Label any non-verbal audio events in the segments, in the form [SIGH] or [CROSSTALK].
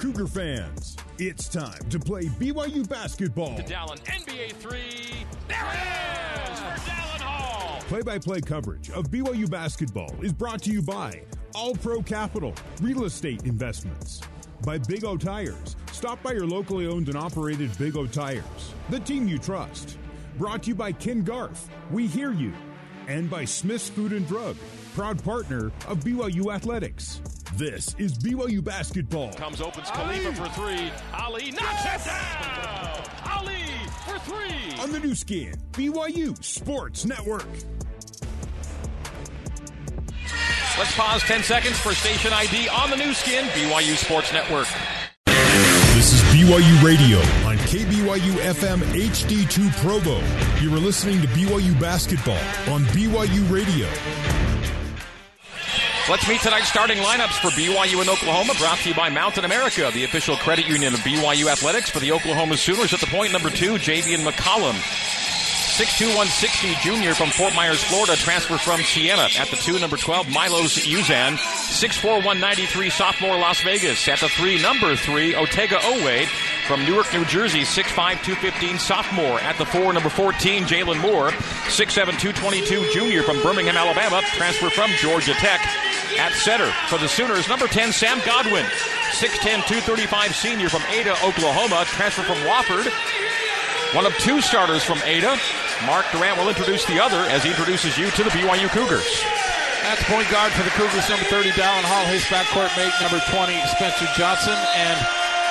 Cougar fans, it's time to play BYU basketball. To Dallin, NBA three. There it is for Dallin Hall. Play by play coverage of BYU basketball is brought to you by All Pro Capital, Real Estate Investments, by Big O Tires. Stop by your locally owned and operated Big O Tires, the team you trust. Brought to you by Ken Garff, We Hear You, and by Smith's Food and Drug, proud partner of BYU Athletics. This is BYU basketball. Comes opens Khalifa for three. Aly knocks it down. Aly for three. On the Nu Skin, BYU Sports Network. Let's pause 10 seconds for station ID on the Nu Skin, BYU Sports Network. This is BYU Radio on KBYU FM HD2 Provo. You are listening to BYU basketball on BYU Radio. Let's meet tonight's starting lineups for BYU in Oklahoma, brought to you by Mountain America, the official credit union of BYU Athletics. For the Oklahoma Sooners at the point, number two, Javian McCollum. 62160 junior from Fort Myers, Florida, transfer from Siena. At the two, number 12, Milos Uzan. 64193 sophomore, Las Vegas. At the three, number three, Otega Oweh from Newark, New Jersey. 6'5", sophomore. At the four, number 14, Jalon Moore. 6'7", 222 junior from Birmingham, Alabama. Transfer from Georgia Tech. At center for the Sooners, number 10, Sam Godwin. 6'10", 235 senior from Ada, Oklahoma. Transfer from Wofford. One of two starters from Ada. Mark Durrant will introduce the other as he introduces you to the BYU Cougars. That's point guard for the Cougars, number 30, Dallin Hall. His backcourt mate, number 20, Spencer Johnson. And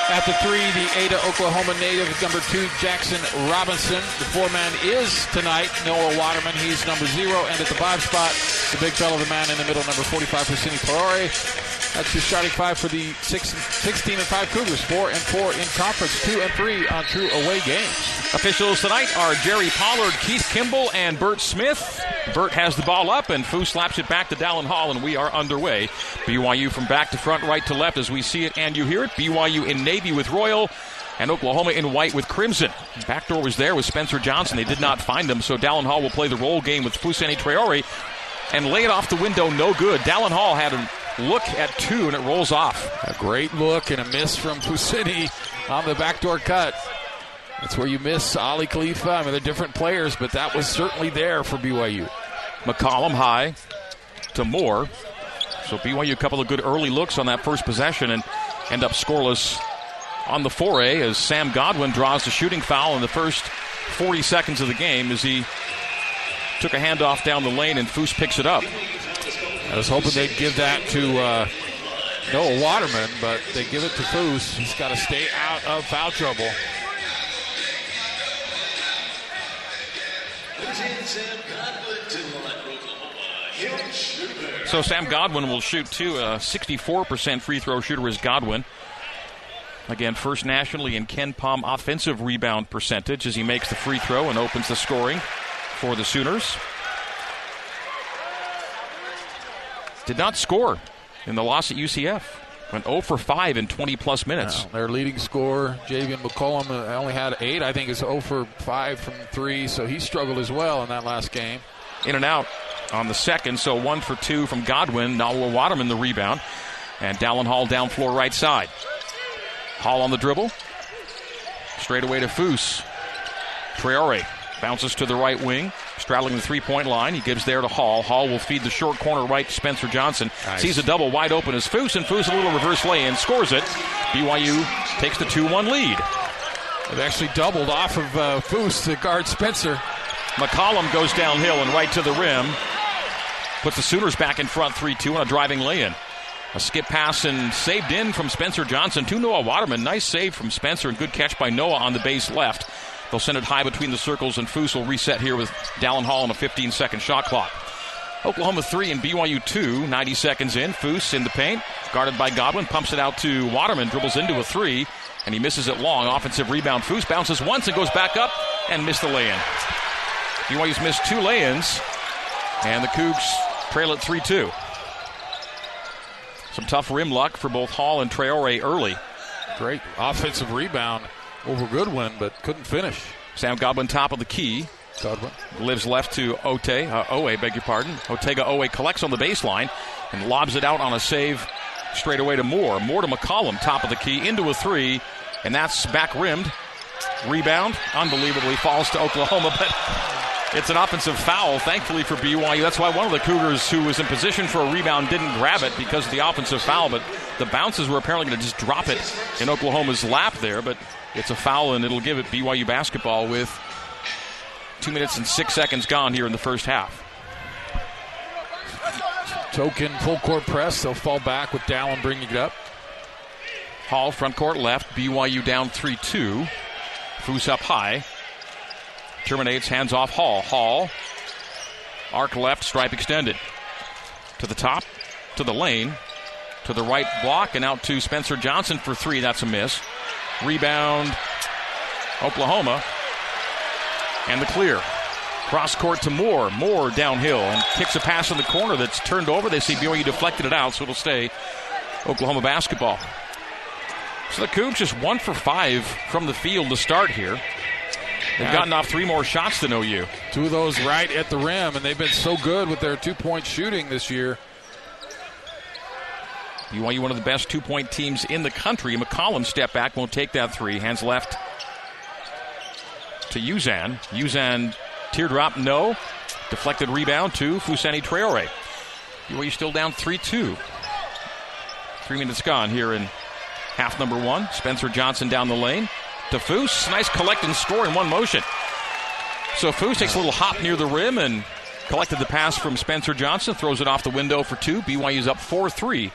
at the three, the Ada, Oklahoma native, number two, Jaxson Robinson. The four-man is tonight Noah Waterman. He's number zero. And at the five spot, the big fellow, the man in the middle, number 45, Fousseyni Traore. That's your starting five for the six, 16 and 5 Cougars. 4 and 4 in conference, 2 and 3 on true away games. Officials tonight are Jerry Pollard, Keith Kimball, and Bert Smith. Bert has the ball up, and Foo slaps it back to Dallin Hall, and we are underway. BYU from back to front, right to left, as we see it and you hear it. BYU in navy with Royal. And Oklahoma in white with crimson. Backdoor was there with Spencer Johnson. They did not find him, so Dallin Hall will play the roll game with Fousseyni Traore and lay it off the window, no good. Dallin Hall had a look at two, and it rolls off. A great look and a miss from [LAUGHS] Fousseyni on the backdoor cut. That's where you miss Aly Khalifa. I mean, they're different players, but that was certainly there for BYU. McCollum high to Moore. So BYU a couple of good early looks on that first possession and end up scoreless on the foray as Sam Godwin draws the shooting foul in the first 40 seconds of the game as he took a handoff down the lane and Foose picks it up. I was hoping they'd give that to uh, Noah Waterman, but they give it to Foos. He's got to stay out of foul trouble. So Sam Godwin will shoot too. A 64% free throw shooter is Godwin. Again, first nationally in KenPom offensive rebound percentage as he makes the free throw and opens the scoring for the Sooners. Did not score in the loss at UCF. Went 0 for 5 in 20 plus minutes. Their leading scorer, Javian McCollum, uh, only had 8. I think is 0 for 5 from 3, so he struggled as well in that last game. In and out on the second, so 1 for 2 from Godwin. Noah Waterman the rebound. And Dallin Hall down floor right side. Hall on the dribble. Straight away to Foose. Traore bounces to the right wing, straddling the three point line. He gives there to Hall. Hall will feed the short corner right to Spencer Johnson. Nice. Sees a double wide open as Foose, and Foose a little reverse lay in, scores it. BYU takes the 2 1 lead. They've actually doubled off of uh, Foose to guard Spencer. McCollum goes downhill and right to the rim. Puts the Sooners back in front 3 2 on a driving lay in. A skip pass and saved in from Spencer Johnson to Noah Waterman. Nice save from Spencer and good catch by Noah on the base left. They'll send it high between the circles and Foose will reset here with Dallin Hall on a 15 second shot clock. Oklahoma 3 and BYU 2, 90 seconds in. Foose in the paint, guarded by Godwin, pumps it out to Waterman, dribbles into a three, and he misses it long. Offensive rebound. Foose bounces once and goes back up and missed the lay in. BYU's missed two lay ins, and the Cougs trail at 3 2. Some tough rim luck for both Hall and Traore early. Great offensive rebound over Godwin, but couldn't finish. Sam Godwin top of the key. Godwin. Lives left to Ote, uh, Owe, beg your pardon. Otega Oweh collects on the baseline and lobs it out on a save Straight away to Moore. Moore to McCollum, top of the key, into a three, and that's back rimmed. Rebound, unbelievably, falls to Oklahoma, [LAUGHS] but it's an offensive foul, thankfully for BYU. That's why one of the Cougars who was in position for a rebound didn't grab it because of the offensive foul, but the bounces were apparently going to just drop it in Oklahoma's lap there, but it's a foul and it'll give it BYU basketball with two minutes and six seconds gone here in the first half. Token full court press. They'll fall back with Dallin bringing it up. Hall, front court left. BYU down 3 2. Foose up high. Terminates, hands off Hall. Hall, arc left, stripe extended. To the top, to the lane, to the right block, and out to Spencer Johnson for three. That's a miss. Rebound, Oklahoma. And the clear. Cross court to Moore. Moore downhill and kicks a pass in the corner that's turned over. They see BYU deflected it out, so it'll stay Oklahoma basketball. So the Cougs just one for five from the field to start here. They've gotten off three more shots than OU. Two of those right at the rim, and they've been so good with their two point shooting this year. BYU, one of the best two point teams in the country. McCollum step back, won't take that three. Hands left to Uzan. Uzan teardrop, no. Deflected rebound to Fousseyni Traore. BYU still down 3 2. Three minutes gone here in half number one. Spencer Johnson down the lane to Foose. Nice collect and score in one motion. So Foose takes a little hop near the rim and collected the pass from Spencer Johnson, throws it off the window for two. BYU's up 4 3.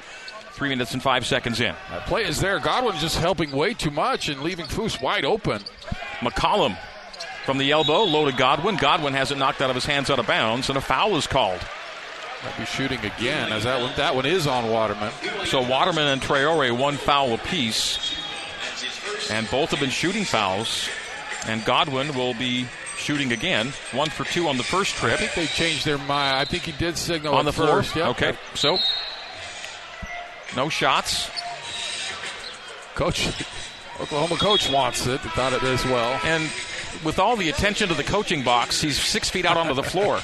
Three minutes and five seconds in. That play is there. Godwin just helping way too much and leaving Foose wide open. McCollum from the elbow, low to Godwin. Godwin has it knocked out of his hands out of bounds, and a foul is called. Might be shooting again, as that one, that one is on Waterman. So Waterman and Traore, one foul apiece. And both have been shooting fouls. And Godwin will be shooting again. One for two on the first trip. I think they changed their mind. I think he did signal on the first. Yep. Okay, so no shots. Coach, Oklahoma coach wants it. Thought it as well. And with all the attention to the coaching box, he's six feet out onto the floor.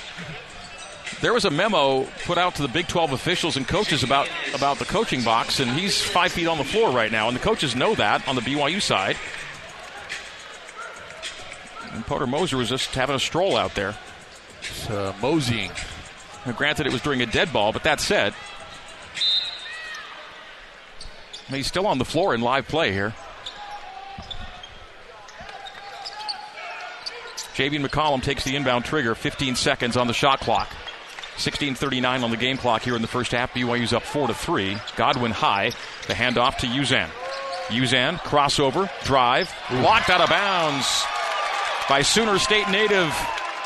There was a memo put out to the Big 12 officials and coaches about, about the coaching box, and he's five feet on the floor right now, and the coaches know that on the BYU side. And Porter Moser was just having a stroll out there. It's, uh, moseying. Now, granted, it was during a dead ball, but that said, he's still on the floor in live play here. Javian McCollum takes the inbound trigger, 15 seconds on the shot clock. 16:39 on the game clock here in the first half. BYU's up four to three. Godwin high. The handoff to Uzan. Uzan crossover drive blocked out of bounds by Sooner State native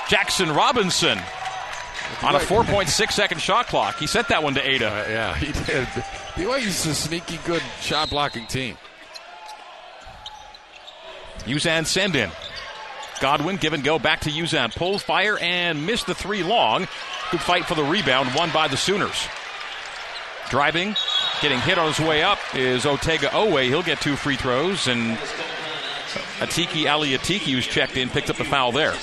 Jaxson Robinson on a 4.6 second shot clock. He set that one to Ada. Uh, yeah, he did. BYU's a sneaky good shot blocking team. Uzan send in. Godwin give and go back to Uzan. Pulls fire and missed the three long. Good fight for the rebound, won by the Sooners. Driving, getting hit on his way up is Otega Oweh. He'll get two free throws, and Atiki Ali Atiki, who's checked in, picked up the foul there.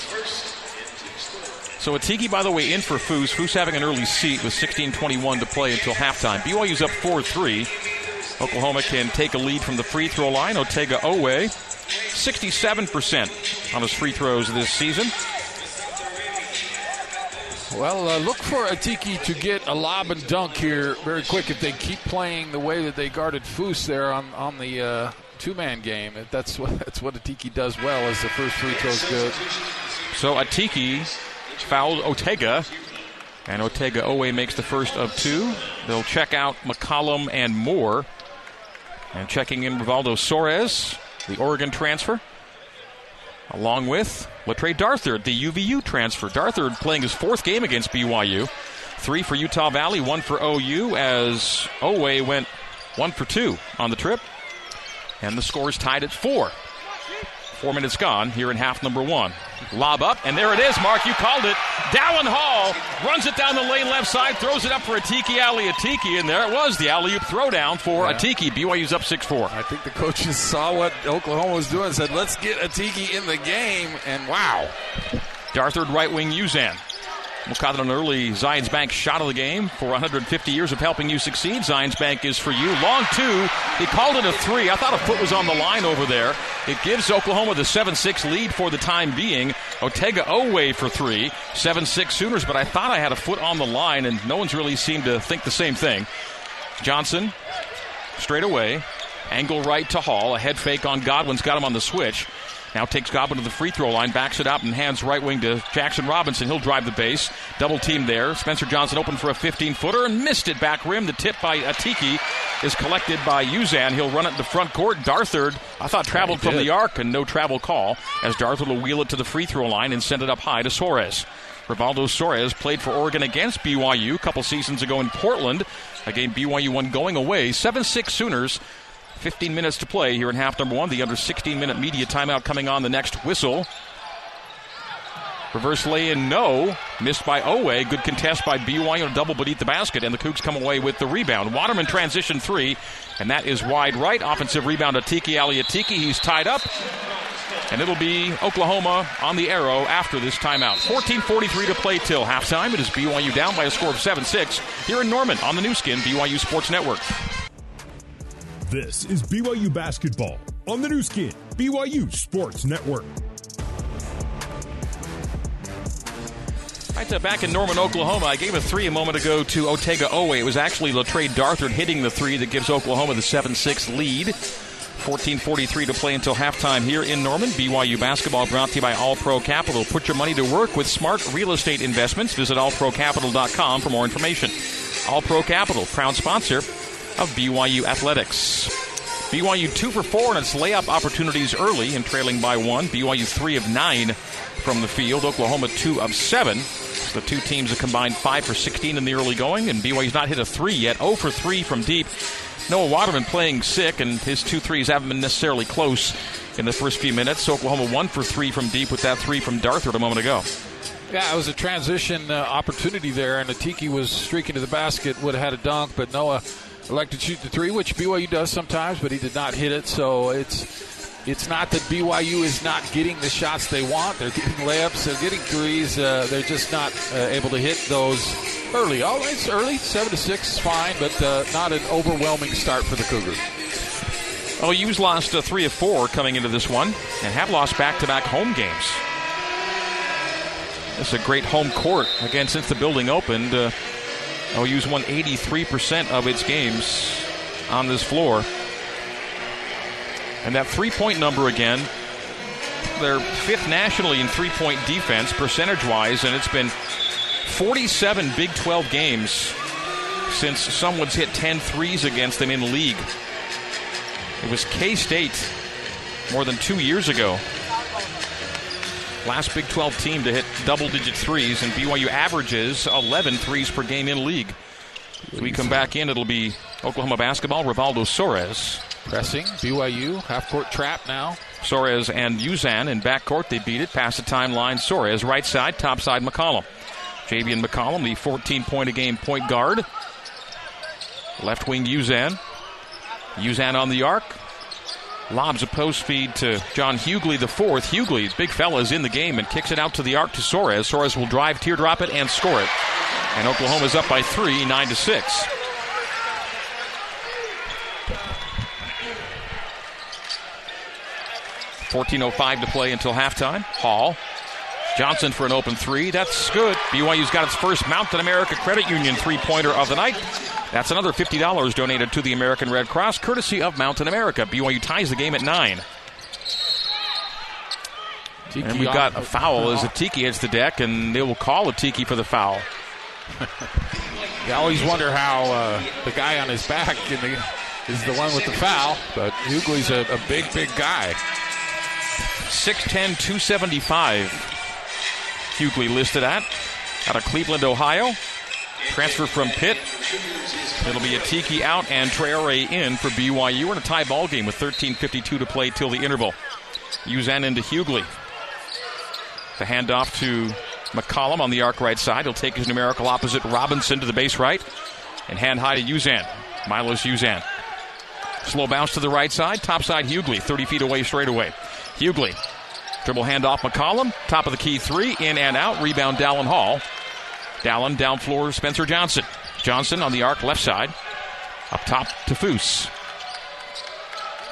So Atiki, by the way, in for Foose. Foose having an early seat with 16:21 to play until halftime. BYU's up 4-3. Oklahoma can take a lead from the free throw line. Otega Oweh, 67% on his free throws this season. Well, uh, look for Atiki to get a lob and dunk here very quick if they keep playing the way that they guarded Foose there on on the uh, two man game. That's what that's what Atiki does well. As the first free throw's good. So Atiki fouled Otega, and Otega Oweh makes the first of two. They'll check out McCollum and Moore, and checking in Rivaldo Soares, the Oregon transfer along with Le'Tree Darthard, the UVU transfer. Darthard playing his fourth game against BYU. Three for Utah Valley, one for OU, as Oweh went one for two on the trip. And the score is tied at four. Four minutes gone here in half number one. Lob up, and there it is, Mark. You called it. Dallin Hall runs it down the lane left side, throws it up for Atiki Ali Atiki, and there it was, the alley oop throwdown for Yeah. Atiki. BYU's up 6 4. I think the coaches saw what Oklahoma was doing and said, let's get Atiki in the game. And wow. Darthard right wing Uzan. Call it an early Zions Bank shot of the game for 150 years of helping you succeed. Zions Bank is for you. Long two. He called it a three. I thought a foot was on the line over there. It gives Oklahoma the 7 6 lead for the time being. Otega Oweh for three. 7 6 Sooners, but I thought I had a foot on the line, and no one's really seemed to think the same thing. Johnson, straight away. Angle right to Hall. A head fake on Godwin's got him on the switch. Now takes Godwin to the free throw line, backs it up, and hands right wing to Jaxson Robinson. He'll drive the base. Double team there. Spencer Johnson open for a 15 footer and missed it back rim. The tip by Atiki is collected by Uzan. He'll run it in the front court. Darthard, I thought, traveled from the arc and no travel call as Darthard will wheel it to the free throw line and send it up high to Soares. Rivaldo Soares played for Oregon against BYU a couple seasons ago in Portland, a game BYU won going away. 7 6 Sooners 15 minutes to play here in half number one. The under 16 minute media timeout coming on the next whistle. Reverse lay in, no. Missed by Oweh. Good contest by BYU on a double beneath the basket, and the Cougs come away with the rebound. Waterman transition three, and that is wide right. Offensive rebound to Tiki Aliatiki. He's tied up. And it'll be Oklahoma on the arrow after this timeout. 14.43 to play till halftime. It is BYU down by a score of 7 6 here in Norman on the Nu Skin, BYU Sports Network. This is BYU basketball on the Nu Skin, BYU Sports Network. Right, uh, back in Norman, Oklahoma, I gave a three a moment ago to Otega Oweh. It was actually Le'Tree Darthard hitting the three that gives Oklahoma the 7 6 lead. 14.43 to play until halftime here in Norman. BYU basketball brought to you by All Pro Capital. Put your money to work with smart real estate investments. Visit allprocapital.com for more information. All Pro Capital, proud sponsor of BYU Athletics. BYU two for four in its layup opportunities early and trailing by one. BYU three of nine from the field. Oklahoma two of seven. The two teams have combined five for 16 in the early going, and BYU's not hit a three yet. 0 for three from deep. Noah Waterman playing sick, and his two threes haven't been necessarily close in the first few minutes. Oklahoma one for three from deep with that three from Darthard a moment ago. Yeah, it was a transition uh, opportunity there, and Atiki was streaking to the basket, would have had a dunk, but Noah elected to shoot the three, which BYU does sometimes, but he did not hit it. So it's it's not that BYU is not getting the shots they want. They're getting layups, they're getting threes. Uh, they're just not uh, able to hit those early. Right, it's early, seven to six is fine, but uh, not an overwhelming start for the Cougars. OU's lost uh, three of four coming into this one, and have lost back-to-back home games. It's a great home court again since the building opened. OU's won 83% of its games on this floor. And that three point number again, they're fifth nationally in three point defense, percentage wise, and it's been 47 Big 12 games since someone's hit 10 threes against them in league. It was K State more than two years ago. Last Big 12 team to hit double digit threes, and BYU averages 11 threes per game in league. As we come back in, it'll be Oklahoma basketball, Rivaldo Soares. Pressing, BYU, half court trap now. Soares and Uzan in backcourt. They beat it past the timeline. Soares, right side, top side, McCollum. Javian McCollum, the 14 point a game point guard. Left wing Uzan. Uzan on the arc. Lobs a post feed to John Hugley the fourth. Hugley, big fella, is in the game and kicks it out to the arc to Soares. Soares will drive, teardrop it, and score it. And Oklahoma's up by three, nine to six. Fourteen oh five to play until halftime. Hall Johnson for an open three. That's good. BYU's got its first Mountain America Credit Union three pointer of the night. That's another $50 donated to the American Red Cross, courtesy of Mountain America. BYU ties the game at nine. Tiki and we've got a foul as Atiki hits the deck, and they will call Atiki for the foul. [LAUGHS] you always wonder how uh, the guy on his back the, is the one with the foul, but Hugley's a, a big, big guy. 6'10, 275. Hugley listed at. Out of Cleveland, Ohio. Transfer from Pitt. It'll be Atiki out and Traore in for BYU. In a tie ball game with 13.52 to play till the interval. Uzan into Hugley. The handoff to McCollum on the arc right side. He'll take his numerical opposite Robinson to the base right. And hand high to Uzan. Milos Uzan. Slow bounce to the right side. Top side Hugley. 30 feet away straight away. Hugley Dribble handoff McCollum. Top of the key three. In and out. Rebound Dallin Hall. Dallin down floor, Spencer Johnson. Johnson on the arc left side. Up top to Foose.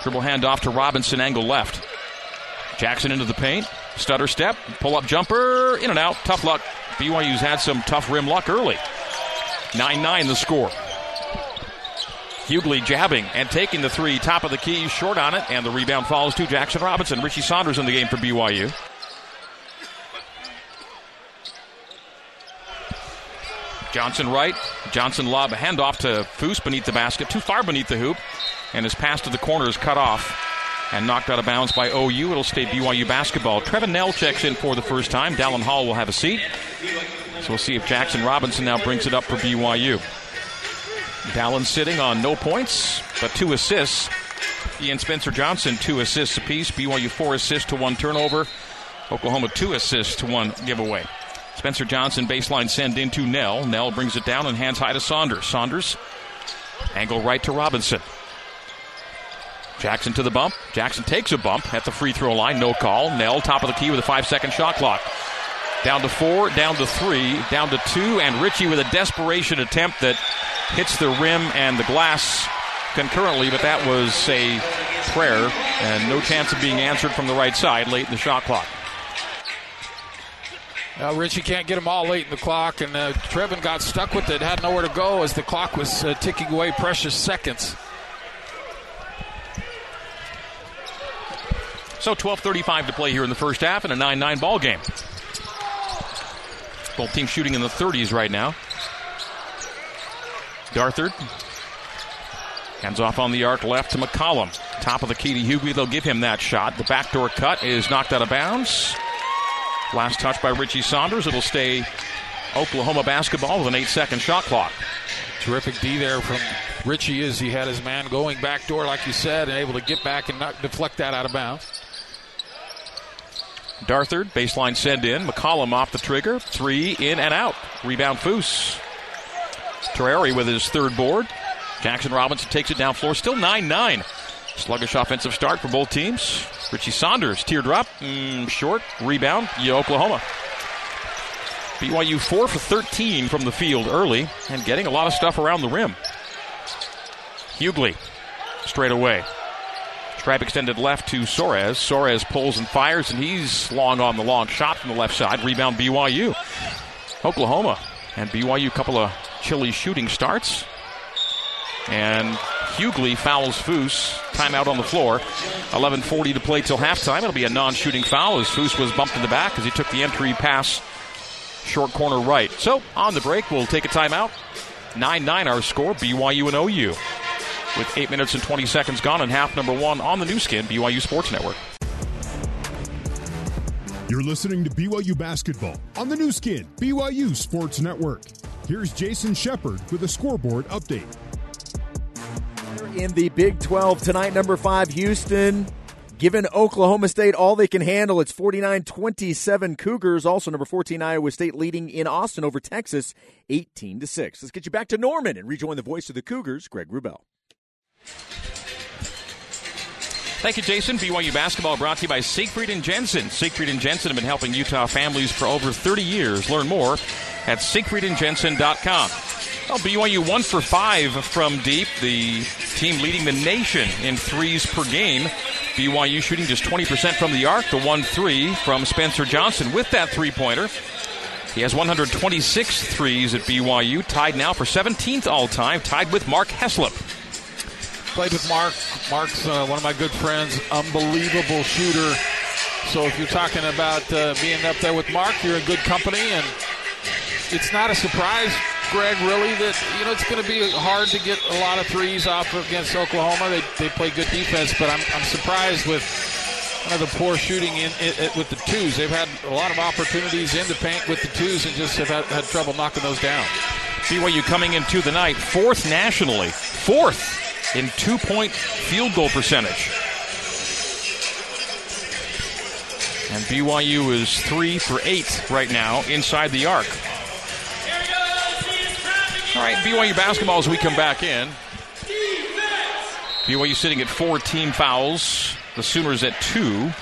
Dribble handoff to Robinson, angle left. Jaxson into the paint. Stutter step, pull up jumper, in and out. Tough luck. BYU's had some tough rim luck early. 9 9 the score. Hugley jabbing and taking the three, top of the key, short on it, and the rebound falls to Jaxson Robinson. Richie Saunders in the game for BYU. Johnson right. Johnson lob a handoff to Foose beneath the basket, too far beneath the hoop, and his pass to the corner is cut off and knocked out of bounds by OU. It'll stay BYU basketball. Trevin Knell checks in for the first time. Dallin Hall will have a seat. So we'll see if Jaxson Robinson now brings it up for BYU. Dallin sitting on no points, but two assists. And Spencer Johnson, two assists apiece. BYU four assists to one turnover. Oklahoma two assists to one giveaway. Spencer Johnson baseline send into Knell. Knell brings it down and hands high to Saunders. Saunders angle right to Robinson. Jaxson to the bump. Jaxson takes a bump at the free throw line. No call. Knell top of the key with a five second shot clock. Down to four, down to three, down to two, and Richie with a desperation attempt that hits the rim and the glass concurrently, but that was a prayer and no chance of being answered from the right side late in the shot clock. Well, Richie can't get them all late in the clock, and uh, Trevin got stuck with it, had nowhere to go as the clock was uh, ticking away precious seconds. So 12:35 to play here in the first half, and a 9-9 ball game. Both teams shooting in the 30s right now. Darthard hands off on the arc left to McCollum. Top of the key to Hugley. They'll give him that shot. The backdoor cut is knocked out of bounds. Last touch by Richie Saunders. It'll stay Oklahoma basketball with an eight second shot clock. Terrific D there from Richie as he had his man going back door, like you said, and able to get back and not deflect that out of bounds. Darthard, baseline send in. McCollum off the trigger. Three in and out. Rebound Foose. Traore with his third board. Jaxson Robinson takes it down floor. Still 9 9. Sluggish offensive start for both teams. Richie Saunders, teardrop, mm, short, rebound, Oklahoma. BYU 4 for 13 from the field early and getting a lot of stuff around the rim. Hugley, straight away. Stripe extended left to Soares. Soares pulls and fires, and he's long on the long shot from the left side. Rebound BYU. Oklahoma and BYU, couple of chilly shooting starts. And Hugley fouls Foose. Timeout on the floor. 11.40 to play till halftime. It'll be a non shooting foul as Foose was bumped in the back as he took the entry pass short corner right. So on the break, we'll take a timeout. 9 9 our score, BYU and OU. With 8 minutes and 20 seconds gone in half number one on the Nu Skin, BYU Sports Network. You're listening to BYU Basketball on the Nu Skin, BYU Sports Network. Here's Jason Shepard with a scoreboard update. In the Big 12 tonight, number five, Houston Given Oklahoma State all they can handle, it's 49 27 Cougars. Also, number 14, Iowa State leading in Austin over Texas 18 to 6. Let's get you back to Norman and rejoin the voice of the Cougars, Greg Wrubell. Thank you, Jason. BYU basketball brought to you by Siegfried and Jensen. Siegfried and Jensen have been helping Utah families for over 30 years. Learn more at siegfriedandjensen.com. Well, BYU one for five from deep, the team leading the nation in threes per game. BYU shooting just 20% from the arc, the 1 3 from Spencer Johnson with that three pointer. He has 126 threes at BYU, tied now for 17th all time, tied with Mark Heslop. Played with Mark. Mark's uh, one of my good friends, unbelievable shooter. So if you're talking about uh, being up there with Mark, you're in good company, and it's not a surprise, Greg, really, that you know it's going to be hard to get a lot of threes off against Oklahoma. They, they play good defense, but I'm, I'm surprised with kind of the poor shooting in, in, in, with the twos. They've had a lot of opportunities in the paint with the twos and just have had, had trouble knocking those down. BYU coming into the night fourth nationally, fourth in two point field goal percentage. And BYU is three for eight right now inside the arc. All right, BYU basketball as we come back in. BYU sitting at four team fouls. The Sooners at two.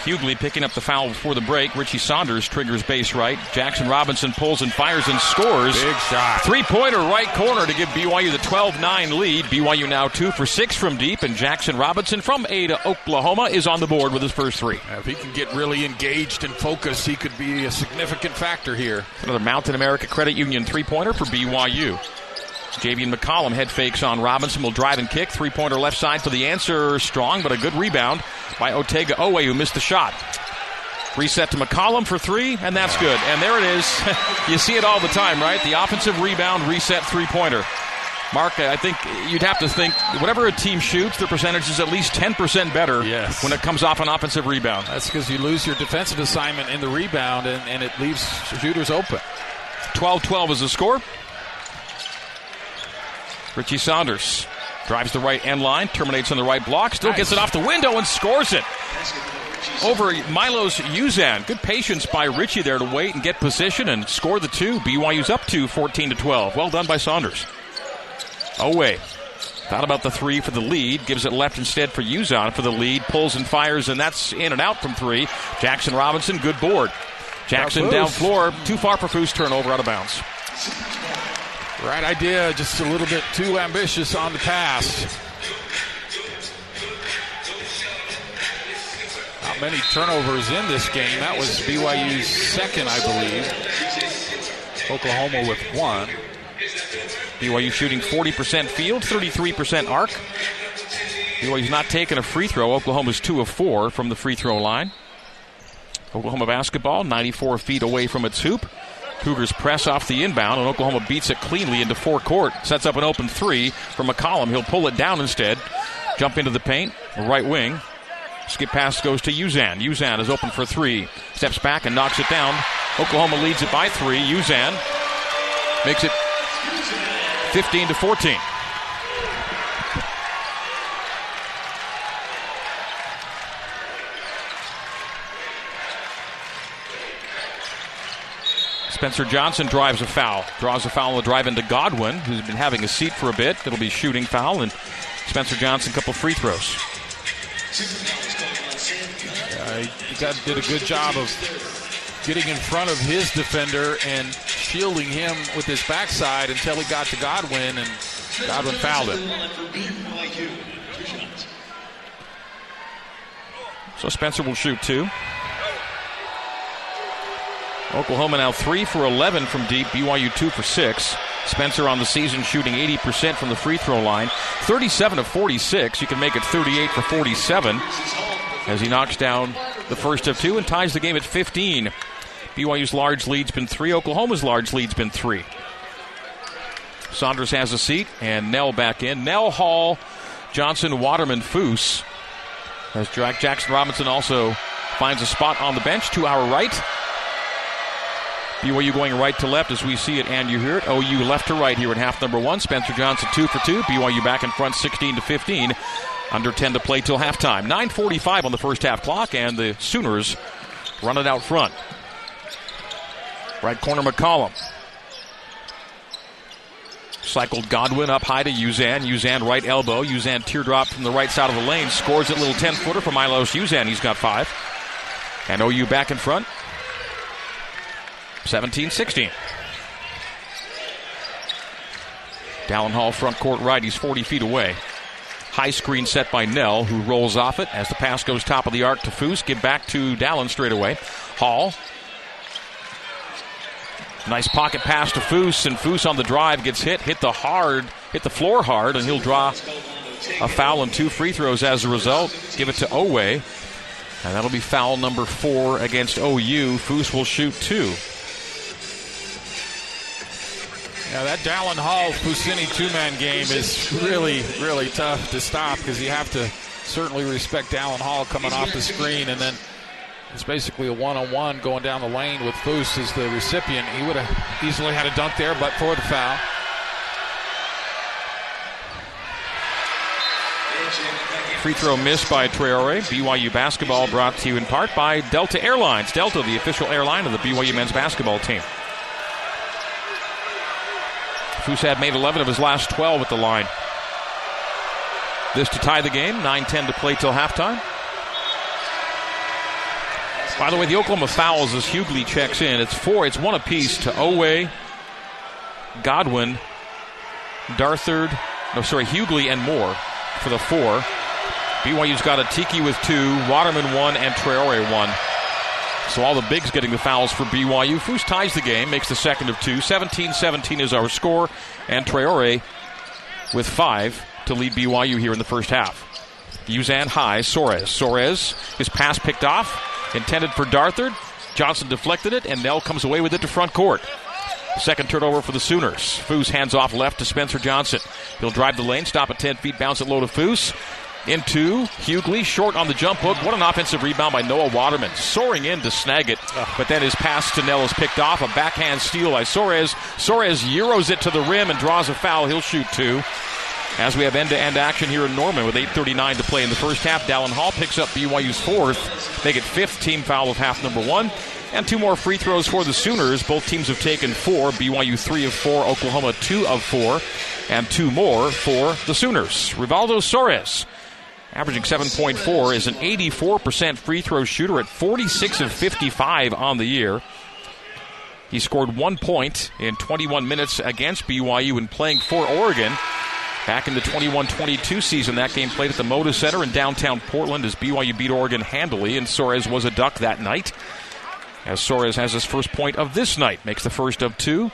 Hugley picking up the foul before the break. Richie Saunders triggers base right. Jaxson Robinson pulls and fires and scores. Big shot. Three pointer right corner to give BYU the 12 9 lead. BYU now two for six from deep, and Jaxson Robinson from Ada, Oklahoma is on the board with his first three. If he can get really engaged and focused, he could be a significant factor here. Another Mountain America Credit Union three pointer for BYU. Javian McCollum head fakes on Robinson, will drive and kick. Three pointer left side for the answer. Strong, but a good rebound by Otega Oweh, who missed the shot. Reset to McCollum for three, and that's good. And there it is. [LAUGHS] you see it all the time, right? The offensive rebound, reset three pointer. Mark, I think you'd have to think whatever a team shoots, their percentage is at least 10% better yes. when it comes off an offensive rebound. That's because you lose your defensive assignment in the rebound, and, and it leaves shooters open. 12 12 is the score. Richie Saunders drives the right end line, terminates on the right block, still nice. gets it off the window and scores it. Over Milos Uzan. Good patience by Richie there to wait and get position and score the two. BYU's up to 14 to 12. Well done by Saunders. Oweh. Thought about the three for the lead, gives it left instead for Uzan for the lead, pulls and fires, and that's in and out from three. Jaxson Robinson, good board. Jaxson down floor, too far for Foose, turnover out of bounds. Right idea, just a little bit too ambitious on the pass. Not many turnovers in this game. That was BYU's second, I believe. Oklahoma with one. BYU shooting 40% field, 33% arc. BYU's not taking a free throw. Oklahoma's 2 of 4 from the free throw line. Oklahoma basketball, 94 feet away from its hoop. Cougars press off the inbound, and Oklahoma beats it cleanly into four court. Sets up an open three for McCollum. He'll pull it down instead. Jump into the paint, right wing. Skip pass goes to Uzan. Uzan is open for three. Steps back and knocks it down. Oklahoma leads it by three. Uzan makes it 15 to 14. Spencer Johnson drives a foul, draws a foul, will drive into Godwin, who's been having a seat for a bit. It'll be shooting foul, and Spencer Johnson, a couple free throws. Uh, he got, did a good job of getting in front of his defender and shielding him with his backside until he got to Godwin, and Godwin fouled him. So Spencer will shoot two. Oklahoma now 3 for 11 from deep, BYU 2 for 6. Spencer on the season shooting 80% from the free throw line. 37 of 46. You can make it 38 for 47 as he knocks down the first of two and ties the game at 15. BYU's large lead's been three. Oklahoma's large lead's been three. Saunders has a seat and Knell back in. Knell Hall, Johnson, Waterman, Foose. As Jaxson Robinson also finds a spot on the bench to our right. BYU going right to left as we see it and you hear it. OU left to right here in half number one. Spencer Johnson two for two. BYU back in front 16 to 15. Under 10 to play till halftime. 9.45 on the first half clock, and the Sooners run it out front. Right corner McCollum. Cycled Godwin up high to Uzan. Uzan right elbow. Uzan teardrop from the right side of the lane. Scores a little 10 footer for Milos Uzan. He's got five. And OU back in front. 17 16. Dallin Hall front court right. He's 40 feet away. High screen set by Knell, who rolls off it as the pass goes top of the arc to Foose. Give back to Dallin straight away. Hall. Nice pocket pass to Foose, and Foose on the drive gets hit, hit the hard, hit the floor hard, and he'll draw a foul and two free throws as a result. Give it to Oweh, and that'll be foul number four against OU. Foose will shoot two. Yeah, that Dallin Hall Fousseyni two man game is really, really tough to stop because you have to certainly respect Dallin Hall coming off the screen and then it's basically a one on one going down the lane with Foose as the recipient. He would have easily had a dunk there, but for the foul. Free throw missed by Traore. BYU basketball brought to you in part by Delta Airlines. Delta, the official airline of the BYU men's basketball team. Foussad made 11 of his last 12 at the line. This to tie the game. 9 10 to play till halftime. By the way, the Oklahoma fouls as Hugley checks in. It's four. It's one apiece to Oweh, Godwin, Darthard, no, sorry, Hugley and Moore for the four. BYU's got a Tiki with two, Waterman one, and Traore one. So all the bigs getting the fouls for BYU. Foose ties the game, makes the second of two. 17 17 is our score, and Traore with five to lead BYU here in the first half. Uzan high, Soares. Soares, his pass picked off, intended for Darthard. Johnson deflected it, and Knell comes away with it to front court. Second turnover for the Sooners. Foose hands off left to Spencer Johnson. He'll drive the lane, stop at 10 feet, bounce it low to Foose. Into Hugley, short on the jump hook. What an offensive rebound by Noah Waterman. Soaring in to snag it, but then his pass to Knell is picked off. A backhand steal by Soares. Soares Euros it to the rim and draws a foul. He'll shoot two. As we have end-to-end action here in Norman with 8.39 to play in the first half, Dallin Hall picks up BYU's fourth, make it fifth team foul of half number one. And two more free throws for the Sooners. Both teams have taken four. BYU three of four, Oklahoma two of four, and two more for the Sooners. Rivaldo Soares, averaging 7.4, is an 84% free throw shooter at 46 of 55 on the year. He scored one point in 21 minutes against BYU in playing for Oregon. Back in the 21 22 season, that game played at the Moda Center in downtown Portland as BYU beat Oregon handily, and Soares was a duck that night. As Soares has his first point of this night, makes the first of two,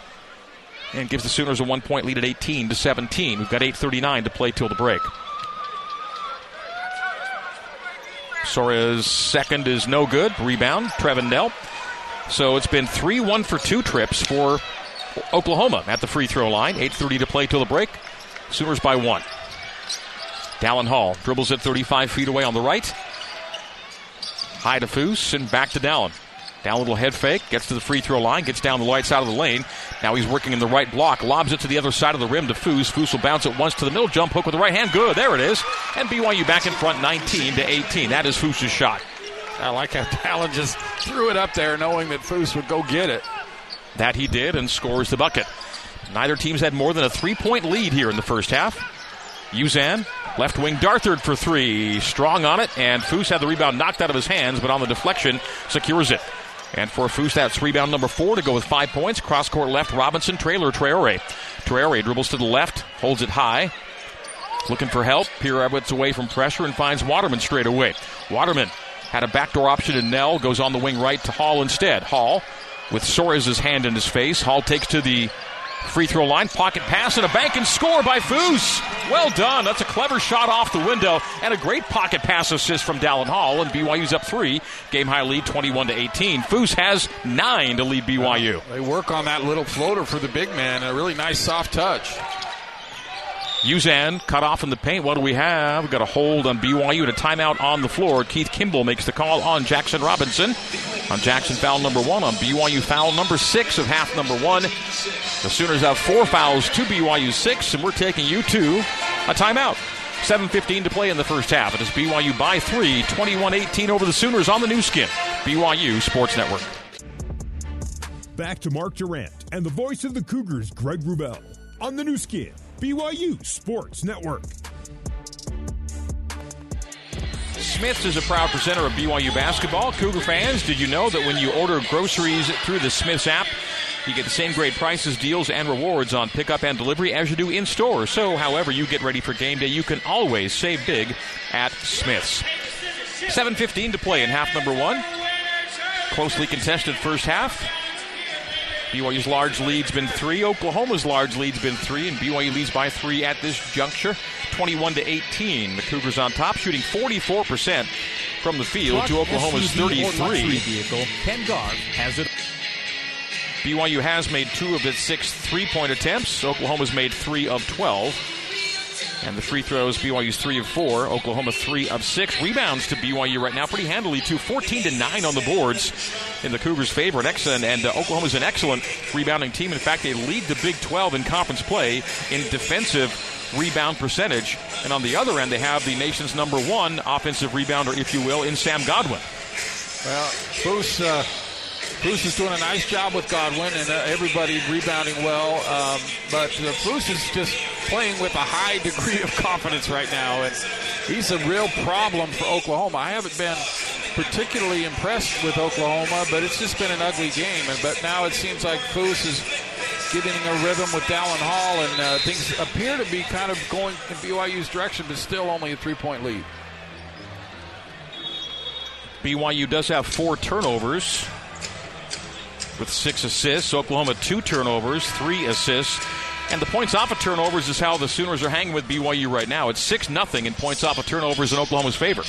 and gives the Sooners a one point lead at 18 to 17. We've got 8.39 to play till the break. Soares' second is no good. Rebound, Trevin Knell. So it's been 3 1 for two trips for Oklahoma at the free throw line. 8.30 to play till the break. Sooners by one. Dallin Hall dribbles it 35 feet away on the right. High to Foose and back to Dallin. Down a little head fake, gets to the free throw line, gets down the right side of the lane. Now he's working in the right block, lobs it to the other side of the rim to Foose. Foose will bounce it once to the middle, jump hook with the right hand. Good, there it is. And BYU back in front 19 to 18. That is Foose's shot. I like how [LAUGHS] Dallin just threw it up there knowing that Foose would go get it. That he did and scores the bucket. Neither team's had more than a three point lead here in the first half. Uzan, left wing Darthard for three. Strong on it, and Foose had the rebound knocked out of his hands, but on the deflection, secures it. And for Foose, that's rebound number four to go with five points. Cross court left, Robinson, trailer, Traore. Traore dribbles to the left, holds it high. Looking for help. Pierre Edwards away from pressure and finds Waterman straight away. Waterman had a backdoor option in Knell, goes on the wing right to Hall instead. Hall with Soares' hand in his face. Hall takes to the free throw line, pocket pass, and a bank and score by Foose. Well done. That's a clever shot off the window and a great pocket pass assist from Dallin Hall. And BYU's up three. Game high lead 21 to 18. Foose has nine to lead BYU. They work on that little floater for the big man. A really nice soft touch. Uzan cut off in the paint. What do we have? We've got a hold on BYU and a timeout on the floor. Keith Kimball makes the call on Jaxson Robinson. On Jaxson foul number one. On BYU foul number six of half number one. The Sooners have four fouls to BYU six, and we're taking you to a timeout. 7.15 to play in the first half. It is BYU by three, 21 18 over the Sooners on the Nu Skin, BYU Sports Network. Back to Mark Durrant and the voice of the Cougars, Greg Wrubell, on the Nu Skin, BYU Sports Network. Smith's is a proud presenter of BYU basketball. Cougar fans, did you know that when you order groceries through the Smith's app, you get the same great prices, deals, and rewards on pickup and delivery as you do in store. So, however you get ready for game day, you can always save big at Smith's. 7.15 to play in half number one. Closely contested first half. BYU's large lead's been three. Oklahoma's large lead's been three, and BYU leads by three at this juncture, 21 to 18. The Cougars on top, shooting 44% from the field to Oklahoma's 33. Vehicle. Ken Garff has it. BYU has made two of its six three-point attempts. Oklahoma's made three of 12. And the free throws, BYU's three of four, Oklahoma three of six. Rebounds to BYU right now, pretty handily too. 14 to nine on the boards in the Cougars' favor. An excellent, and uh, Oklahoma's an excellent rebounding team. In fact, they lead the Big 12 in conference play in defensive rebound percentage. And on the other end, they have the nation's number one offensive rebounder, if you will, in Sam Godwin. Well, Bruce, uh, Bruce is doing a nice job with Godwin and uh, everybody rebounding well. Um, but uh, Bruce is just playing with a high degree of confidence right now, and he's a real problem for Oklahoma. I haven't been particularly impressed with Oklahoma, but it's just been an ugly game. And but now it seems like Foose is getting a rhythm with Dallin Hall, and uh, things appear to be kind of going in BYU's direction, but still only a three-point lead. BYU does have four turnovers with six assists. Oklahoma two turnovers, three assists. And the points off of turnovers is how the Sooners are hanging with BYU right now. It's 6 nothing in points off of turnovers in Oklahoma's favor.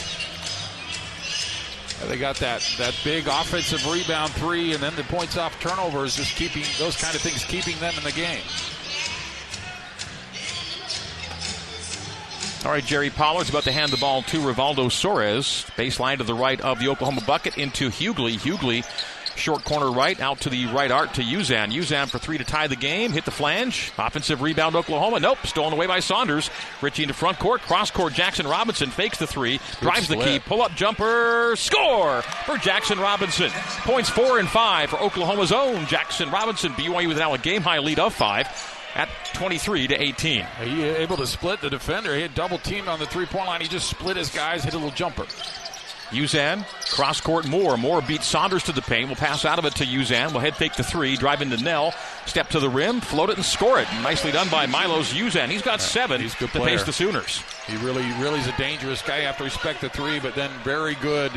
They got that, that big offensive rebound three, and then the points off turnovers, just keeping those kind of things, keeping them in the game. All right, Jerry Pollard's about to hand the ball to Rivaldo Soares. Baseline to the right of the Oklahoma bucket into Hugley. Hugley Short corner right, out to the right arc to Uzan. Uzan for three to tie the game. Hit the flange. Offensive rebound, Oklahoma. Nope. Stolen away by Saunders. Richie into front court. Cross court. Jaxson Robinson fakes the three. Drives the key. Pull up jumper. Score for Jaxson Robinson. Points four and five for Oklahoma's own Jaxson Robinson. BYU with now a game high lead of five at 23 to 18. He able to split the defender. He had double teamed on the three point line. He just split his guys, hit a little jumper. Uzan, cross court Moore. Moore beats Saunders to the paint. We'll pass out of it to Uzan. Will head fake the three. Drive into Knell, Step to the rim. Float it and score it. Nicely done by Milos Uzan. He's got seven He's good to player. face the Sooners. He really, really is a dangerous guy. You have to respect the three, but then very good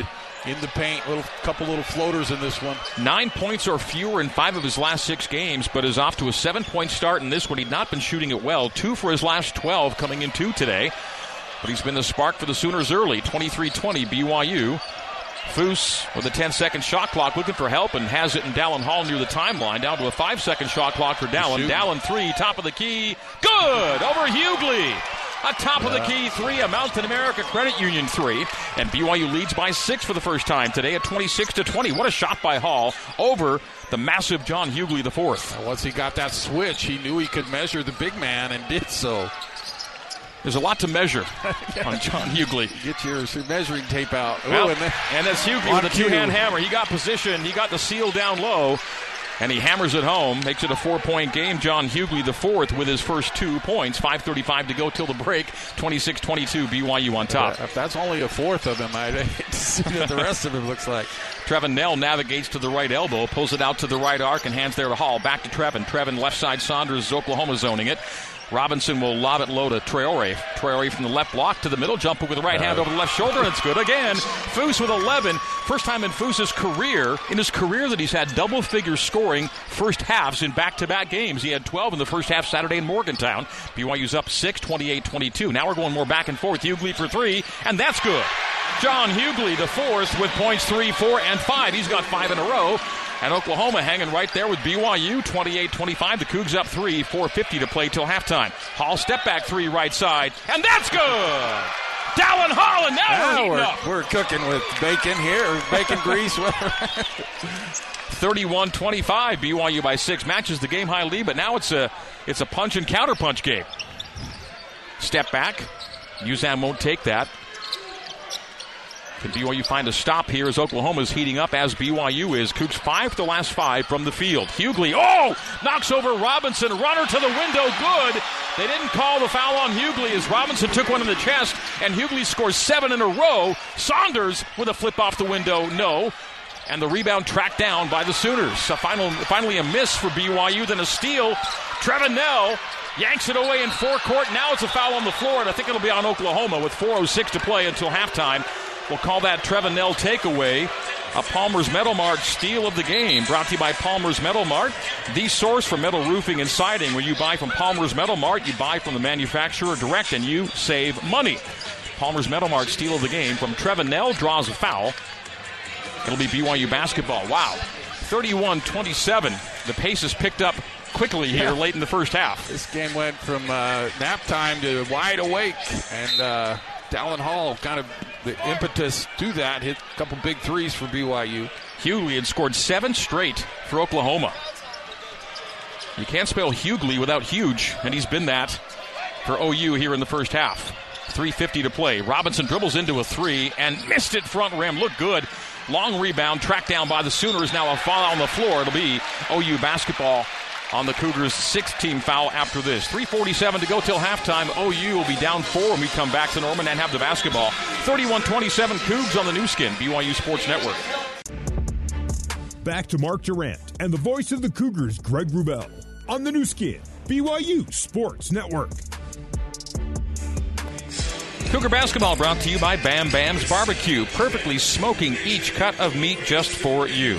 in the paint. Little couple little floaters in this one. Nine points or fewer in five of his last six games, but is off to a seven point start in this one. He'd not been shooting it well. Two for his last 12 coming in two today. But he's been the spark for the Sooners early. 23 20 BYU. Foose with a 10 second shot clock looking for help and has it in Dallin Hall near the timeline. Down to a five second shot clock for Dallin. Dallin three, top of the key. Good over Hugley. A top of the key three, a Mountain America Credit Union three, and BYU leads by six for the first time today at 26 to 20. What a shot by Hall over the massive John Hugley the fourth. Once he got that switch, he knew he could measure the big man and did so. There's a lot to measure [LAUGHS] on John Hugley. Get your measuring tape out. Ooh, Well, and and that's Hugley with a two-hand hammer. He got position. He got the seal down low, and he hammers it home. Makes it a four-point game. John Hugley the fourth with his first two points. 5:35 to go till the break. 26-22 BYU on top. if that's only a fourth of him, I'd [LAUGHS] hate to see what the rest of him looks like. Trevin Knell navigates to the right elbow, pulls it out to the right arc, and hands there to Hall. Back to Trevin. Trevin left side Saunders, Oklahoma zoning it. Robinson will lob it low to Traore. Traore from the left block to the middle, jumper with the right hand over the left shoulder, and it's good again. Foose with 11. First time in Foose's career, in his career, that he's had double figure scoring first halves in back to back games. He had 12 in the first half Saturday in Morgantown. BYU's up 6, 28 22. Now we're going more back and forth. Hugley for three, and that's good. John Hugley, the fourth, with points three, four, and five. He's got five in a row. And Oklahoma hanging right there with BYU, 28 25. The Cougs up three, 4.50 to play till halftime. Hall step back three, right side, and that's good! Dallin Hall, and now we're Now we're, up. we're cooking with bacon here, bacon grease, whatever. [LAUGHS] 31 25. BYU by six matches the game high lead, but now it's a it's a punch and counter punch game. Step back. Uzan won't take that. Can BYU find a stop here as Oklahoma's heating up as BYU is? Cougs five to last five from the field. Hugley, oh, knocks over Robinson. Runner to the window, good. They didn't call the foul on Hugley as Robinson took one in the chest, and Hugley scores seven in a row. Saunders with a flip off the window, no. And the rebound tracked down by the Sooners. A final, finally a miss for BYU, then a steal. Trevin Knell yanks it away in forecourt. Now it's a foul on the floor, and I think it'll be on Oklahoma with 4.06 to play until halftime. We'll call that Trevin Knell takeaway. A Palmer's Metal Mart steal of the game. Brought to you by Palmer's Metal Mart, the source for metal roofing and siding. When you buy from Palmer's Metal Mart, you buy from the manufacturer direct and you save money. Palmer's Metal Mart steal of the game from Trevin Knell draws a foul. It'll be BYU basketball. Wow. 31 27. The pace has picked up quickly here Yeah. late in the first half. This game went from uh, nap time to wide awake, and uh, Dallin Hall kind of the impetus to that hit a couple big threes for BYU. Hugley had scored seven straight for Oklahoma. You can't spell Hugley without huge, and he's been that for OU here in the first half. 3.50 to play. Robinson dribbles into a three and missed it front rim. Looked good. Long rebound, tracked down by the Sooners. Now a foul on the floor. It'll be OU basketball on the Cougars' sixth team foul after this. 3.47 to go till halftime. OU will be down four when we come back to Norman and have the basketball. 31 27 Cougs on the Nu Skin, BYU Sports Network. Back to Mark Durrant and the voice of the Cougars, Greg Wrubell, on the Nu Skin, BYU Sports Network. Cougar basketball brought to you by Bam Bam's Barbecue, perfectly smoking each cut of meat just for you.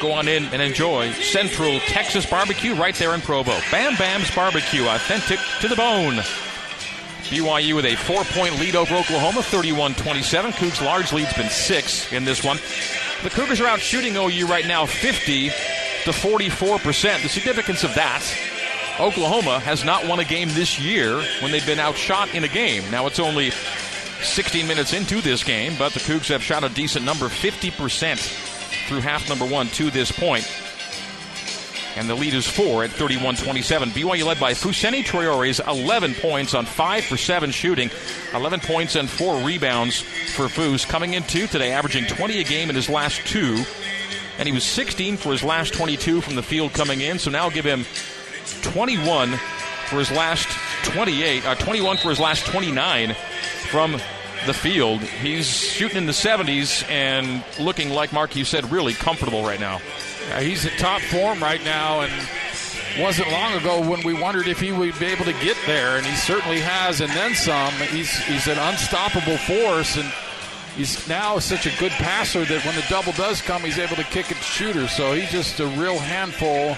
Go on in and enjoy Central Texas barbecue right there in Provo. Bam Bam's Barbecue, authentic to the bone. BYU with a four point lead over Oklahoma, 31 27. Cougs' large lead's been six in this one. The Cougars are out shooting OU right now 50 to 44%. The significance of that Oklahoma has not won a game this year when they've been outshot in a game. Now it's only 16 minutes into this game, but the Cougs have shot a decent number, 50% through half number one to this point. And the lead is four at 31 27. BYU led by Fousseyni Traore's 11 points on 5 for 7 shooting, 11 points and 4 rebounds for Foos. Coming in two today, averaging 20 a game in his last two. And he was 16 for his last 22 from the field coming in. So now give him 21 for his last 28, uh, 21 for his last 29 from the field. He's shooting in the 70s and looking like Mark, you said, really comfortable right now. Yeah, he's in top form right now, and wasn't long ago when we wondered if he would be able to get there, and he certainly has, and then some. He's he's an unstoppable force, and he's now such a good passer that when the double does come, he's able to kick it to shooters. So he's just a real handful.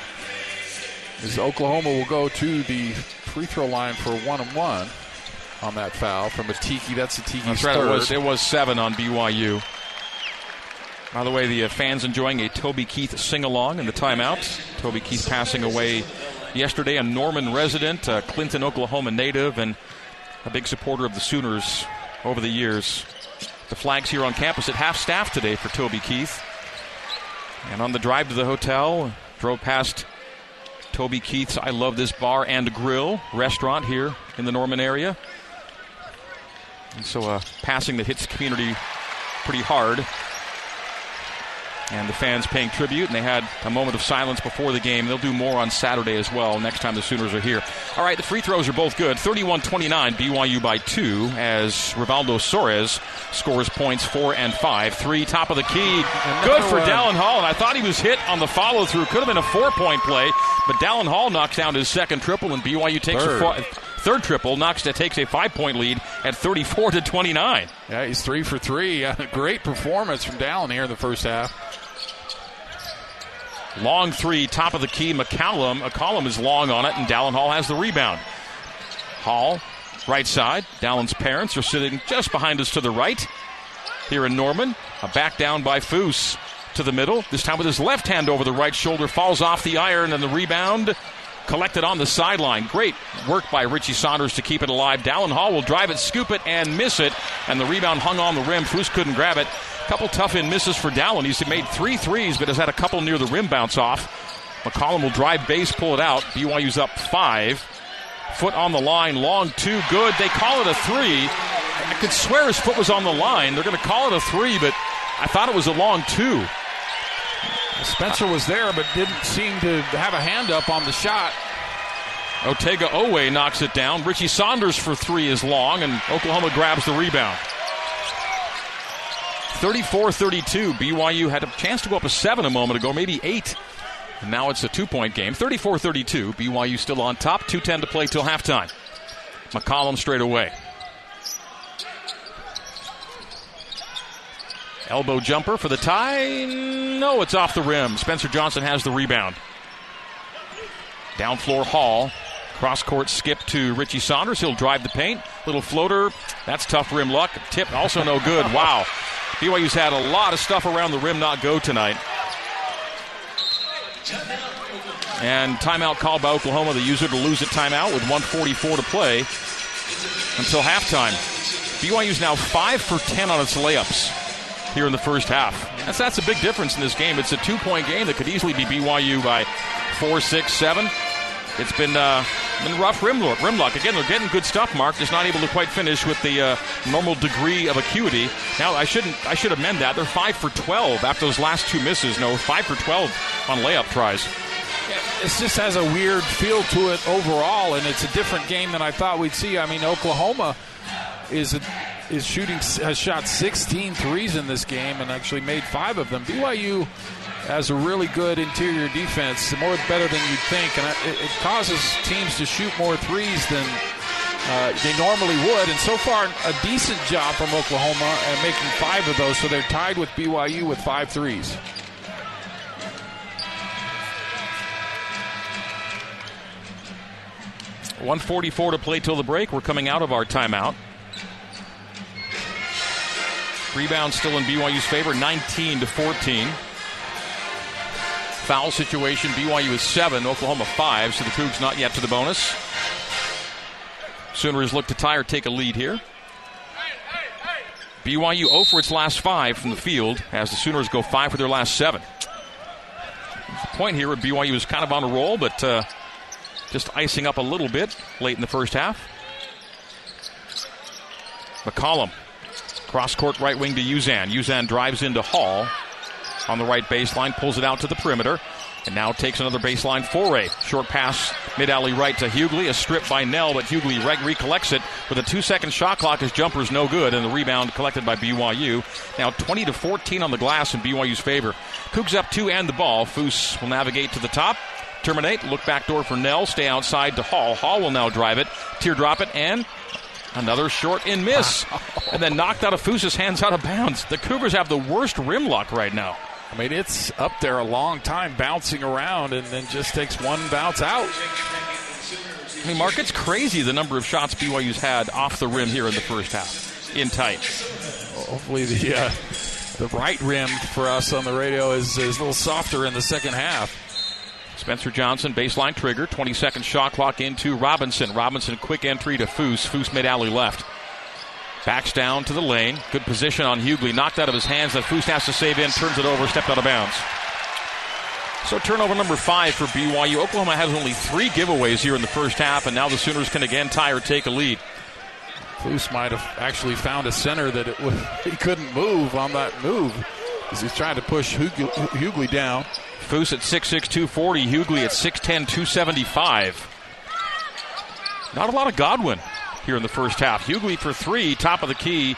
As Oklahoma will go to the free throw line for one and one on that foul from Atiki. That's Atiki. That's right. It was, it was seven on BYU. By the way, the uh, fans enjoying a Toby Keith sing along in the timeout. Toby Keith passing away yesterday, a Norman resident, a Clinton, Oklahoma native, and a big supporter of the Sooners over the years. The flags here on campus at half staff today for Toby Keith. And on the drive to the hotel, drove past Toby Keith's I Love This Bar and Grill restaurant here in the Norman area. And so a uh, passing that hits the community pretty hard. And the fans paying tribute, and they had a moment of silence before the game. They'll do more on Saturday as well, next time the Sooners are here. All right, the free throws are both good. 31 29, BYU by two, as Rivaldo Soares scores points four and five. Three, top of the key. Good for Dallin Hall, and I thought he was hit on the follow through. Could have been a four point play, but Dallin Hall knocks down his second triple, and BYU takes Third. a four third triple. Knox takes a five point lead at 34 to 29. Yeah, he's three for three. [LAUGHS] Great performance from Dallin here in the first half. Long three, top of the key. McCollum. A column is long on it, and Dallin Hall has the rebound. Hall, right side. Dallin's parents are sitting just behind us to the right. Here in Norman, a back down by Foos to the middle. This time with his left hand over the right shoulder, falls off the iron, and the rebound collected on the sideline. Great work by Richie Saunders to keep it alive. Dallin Hall will drive it, scoop it, and miss it. And the rebound hung on the rim. Foos couldn't grab it. Couple tough in misses for Dallin. He's made three threes, but has had a couple near the rim bounce off. McCollum will drive base, pull it out. BYU's up five. Foot on the line, long two, good. They call it a three. I could swear his foot was on the line. They're going to call it a three, but I thought it was a long two. Spencer was there, but didn't seem to have a hand up on the shot. Otega Oweh knocks it down. Richie Saunders for three is long, and Oklahoma grabs the rebound. 34 32. BYU had a chance to go up a seven a moment ago, maybe eight. And now it's a two point game. 34 32. BYU still on top. 2.10 to play till halftime. McCollum straight away. Elbow jumper for the tie. No, it's off the rim. Spencer Johnson has the rebound. Down floor Hall. Cross court skip to Richie Saunders. He'll drive the paint. Little floater. That's tough rim luck. Tip also no good. Wow. BYU's had a lot of stuff around the rim not go tonight. And timeout called by Oklahoma. The user to lose a timeout with 144 to play until halftime. BYU's now 5 for 10 on its layups here in the first half. That's, that's a big difference in this game. It's a two point game that could easily be BYU by 4, 6, 7. It's been uh, been rough rim luck. Rim. Again, they're getting good stuff. Mark just not able to quite finish with the uh, normal degree of acuity. Now I shouldn't. I should amend that. They're five for twelve after those last two misses. No, five for twelve on layup tries. It just has a weird feel to it overall, and it's a different game than I thought we'd see. I mean, Oklahoma is a, is shooting has shot 16 threes in this game and actually made five of them. BYU has a really good interior defense, more better than you'd think, and it, it causes teams to shoot more threes than uh, they normally would. And so far, a decent job from Oklahoma at making five of those, so they're tied with BYU with five threes. One forty-four to play till the break. We're coming out of our timeout. Rebound still in BYU's favor, 19 to 14. Foul situation, BYU is seven, Oklahoma five, so the Cougs not yet to the bonus. Sooners look to tie or take a lead here. BYU 0 for its last five from the field as the Sooners go five for their last seven. The point here, BYU is kind of on a roll, but uh, just icing up a little bit late in the first half. McCollum, cross court right wing to Uzan. Uzan drives into Hall on the right baseline, pulls it out to the perimeter. And now takes another baseline foray. Short pass, mid alley right to Hugley. A strip by Knell, but Hugley re- recollects it with a two second shot clock. His jumper's no good, and the rebound collected by BYU. Now 20 to 14 on the glass in BYU's favor. Cougs up two and the ball. Foose will navigate to the top. Terminate, look back door for Knell, stay outside to Hall. Hall will now drive it, teardrop it, and Another short in miss. and then knocked out of Foose's hands out of bounds. The Cougars have the worst rim luck right now. I mean, it's up there a long time bouncing around and then just takes one bounce out. I mean, Mark, it's crazy the number of shots BYU's had off the rim here in the first half, in tight. Hopefully, the uh, the right rim for us on the radio is, is a little softer in the second half. Spencer Johnson, baseline trigger, 20 second shot clock into Robinson. Robinson, quick entry to Foose. Foose mid alley left. Backs down to the lane. Good position on Hugley. Knocked out of his hands. That Foose has to save in. Turns it over. Stepped out of bounds. So turnover number five for BYU. Oklahoma has only three giveaways here in the first half, and now the Sooners can again tie or take a lead. Foose might have actually found a center that it [LAUGHS] he couldn't move on that move as he's trying to push Hugley down. Foose at 6'6", 240. Hugley at 6'10", 275. Not a lot of Godwin here in the first half. Hugley for three, top of the key.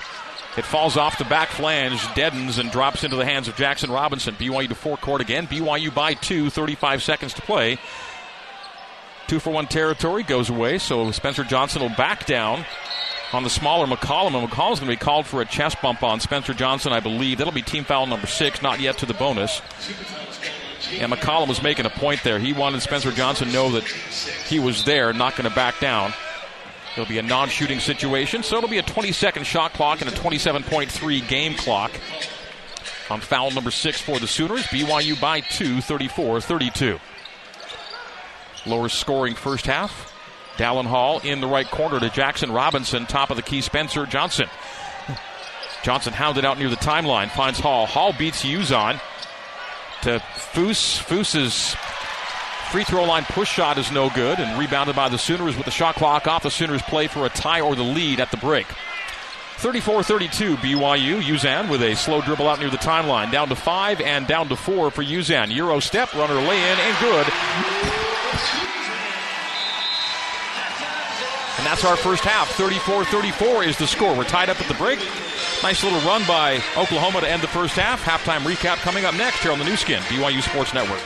It falls off the back flange, deadens, and drops into the hands of Jaxson Robinson. BYU to four court again. BYU by two, 35 seconds to play. Two for one territory goes away, so Spencer Johnson will back down on the smaller McCollum, and McCollum's going to be called for a chest bump on Spencer Johnson, I believe. That'll be team foul number six, not yet to the bonus. And McCollum was making a point there. He wanted Spencer Johnson to know that he was there, not going to back down. It'll be a non shooting situation, so it'll be a 20 second shot clock and a 27.3 game clock on foul number six for the Sooners. BYU by two, 34 32. Lower scoring first half. Dallin Hall in the right corner to Jaxson Robinson, top of the key, Spencer Johnson. Johnson hounded out near the timeline, finds Hall. Hall beats Uzan to Foose. Foose's free throw line push shot is no good and rebounded by the Sooners with the shot clock off. The Sooners play for a tie or the lead at the break. 34-32 BYU. Uzan with a slow dribble out near the timeline. Down to five and down to four for Uzan. Euro step, runner lay in and good. And that's our first half. 34-34 is the score. We're tied up at the break. Nice little run by Oklahoma to end the first half. Halftime recap coming up next here on the Nu Skin, BYU Sports Network.